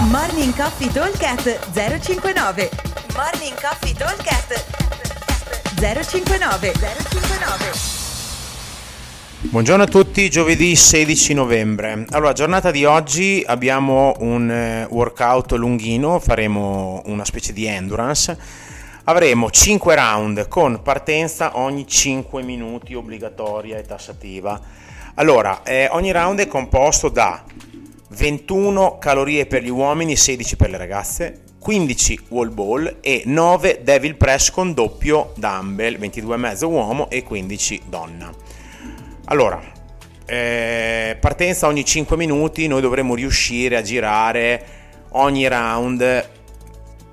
Morning Coffee Talkcast 059 Morning Coffee Talkcast 059 059 Buongiorno a tutti, giovedì 16 novembre. Allora, giornata di oggi abbiamo un eh, workout lunghino, faremo una specie di endurance. Avremo 5 round con partenza ogni 5 minuti obbligatoria e tassativa. Allora, eh, ogni round è composto da 21 calorie per gli uomini, 16 per le ragazze, 15 wall ball e 9 devil press con doppio dumbbell, 22,5 uomo e 15 donna. Allora, eh, partenza ogni 5 minuti, noi dovremmo riuscire a girare ogni round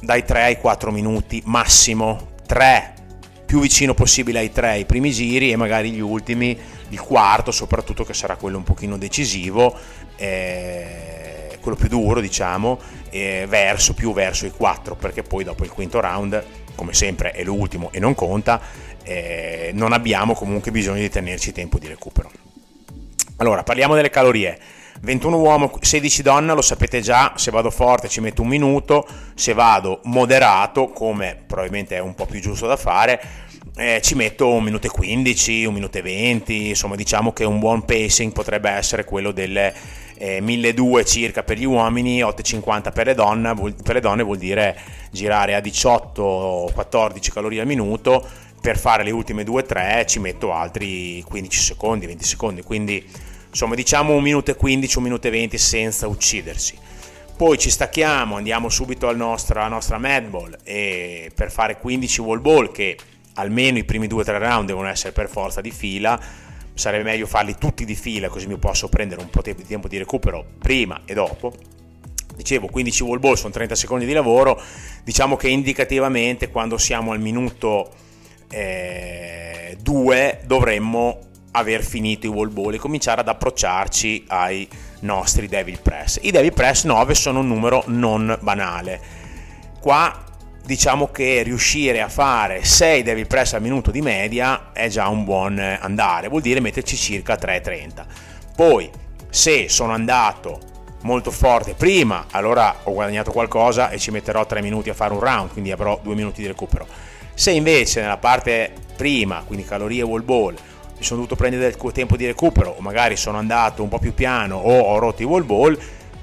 dai 3 ai 4 minuti massimo, 3 più vicino possibile ai 3 i primi giri e magari gli ultimi, il quarto soprattutto che sarà quello un pochino decisivo, eh, quello più duro diciamo, eh, verso più verso i 4 perché poi dopo il quinto round come sempre è l'ultimo e non conta, eh, non abbiamo comunque bisogno di tenerci tempo di recupero. Allora, parliamo delle calorie. 21 uomo, 16 donna, lo sapete già, se vado forte ci metto un minuto, se vado moderato, come probabilmente è un po' più giusto da fare, eh, ci metto un minuto e 15, un minuto e 20, insomma diciamo che un buon pacing potrebbe essere quello delle eh, 1200 circa per gli uomini, 850 per le, donne, per le donne vuol dire girare a 18-14 calorie al minuto, per fare le ultime 2-3 ci metto altri 15 secondi, 20 secondi, quindi insomma diciamo un minuto e 15, un minuto e 20 senza uccidersi. Poi ci stacchiamo, andiamo subito al nostro, alla nostra Madball e per fare 15 wall ball che almeno i primi 2-3 round devono essere per forza di fila, sarebbe meglio farli tutti di fila così mi posso prendere un po' di tempo di recupero prima e dopo. Dicevo 15 wall ball sono 30 secondi di lavoro, diciamo che indicativamente quando siamo al minuto 2 eh, dovremmo aver finito i wall ball e cominciare ad approcciarci ai nostri devil press. I devil press 9 sono un numero non banale. Qua diciamo che riuscire a fare 6 devil press al minuto di media è già un buon andare, vuol dire metterci circa 3,30. Poi se sono andato molto forte prima, allora ho guadagnato qualcosa e ci metterò 3 minuti a fare un round, quindi avrò 2 minuti di recupero. Se invece nella parte prima, quindi calorie wall ball, mi sono dovuto prendere del tempo di recupero o magari sono andato un po' più piano o ho rotto i wall ball,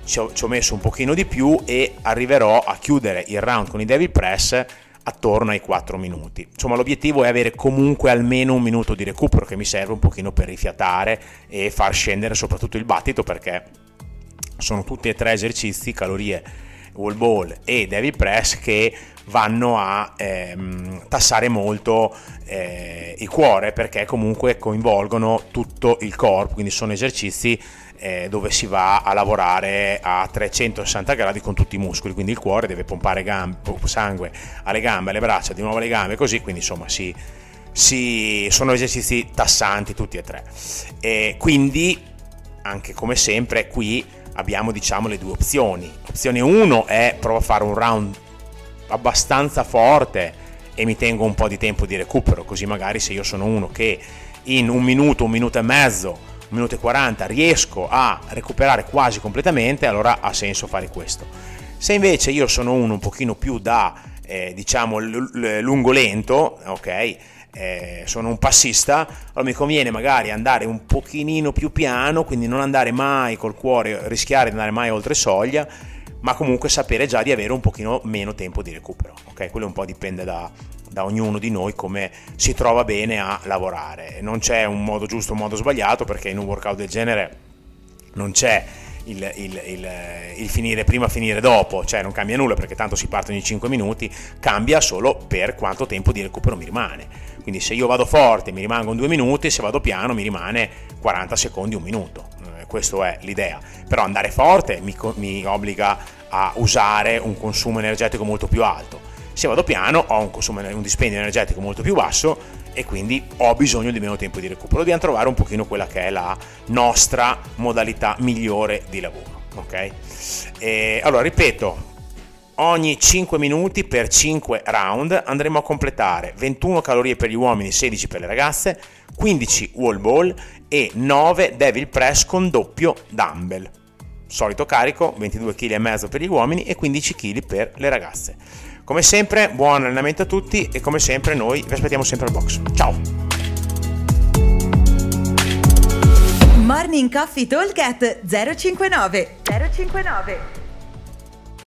ci ho, ci ho messo un pochino di più e arriverò a chiudere il round con i devil press attorno ai 4 minuti. Insomma, l'obiettivo è avere comunque almeno un minuto di recupero che mi serve un pochino per rifiatare e far scendere soprattutto il battito perché sono tutti e tre esercizi, calorie, wall ball e devil press che vanno a ehm, tassare molto eh, il cuore perché comunque coinvolgono tutto il corpo, quindi sono esercizi eh, dove si va a lavorare a 360 gradi con tutti i muscoli, quindi il cuore deve pompare gambe, sangue alle gambe, alle braccia, di nuovo alle gambe, così, quindi insomma si, si, sono esercizi tassanti tutti e tre. E quindi, anche come sempre, qui abbiamo diciamo le due opzioni. Opzione 1 è provo a fare un round abbastanza forte e mi tengo un po' di tempo di recupero, così magari se io sono uno che in un minuto, un minuto e mezzo un minuto e 40 riesco a recuperare quasi completamente, allora ha senso fare questo. Se invece io sono uno un pochino più da, eh, diciamo, l- lungo lento, ok, eh, sono un passista, allora mi conviene magari andare un pochino più piano, quindi non andare mai col cuore, rischiare di andare mai oltre soglia, ma comunque sapere già di avere un pochino meno tempo di recupero, ok? Quello un po' dipende da, da ognuno di noi come si trova bene a lavorare. Non c'è un modo giusto un modo sbagliato perché in un workout del genere non c'è il, il, il, il, finire prima, finire dopo, cioè non cambia nulla perché tanto si parte ogni 5 minuti, cambia solo per quanto tempo di recupero mi rimane. Quindi se io vado forte mi rimangono 2 minuti, se vado piano mi rimane 40 secondi, un minuto. Eh, questa è l'idea. Però andare forte mi, mi obbliga a usare un consumo energetico molto più alto se vado piano ho un, consumo, un dispendio energetico molto più basso e quindi ho bisogno di meno tempo di recupero. Dobbiamo trovare un pochino quella che è la nostra modalità migliore di lavoro. Ok? E, allora, ripeto, ogni 5 minuti per 5 round andremo a completare 21 calorie per gli uomini, 16 per le ragazze, 15 wall ball e 9 devil press con doppio dumbbell. Solito carico, 22,5 kg per gli uomini e 15 kg per le ragazze. Come sempre, buon allenamento a tutti e come sempre noi vi aspettiamo sempre al box. Ciao! Morning Coffee Talk 059 059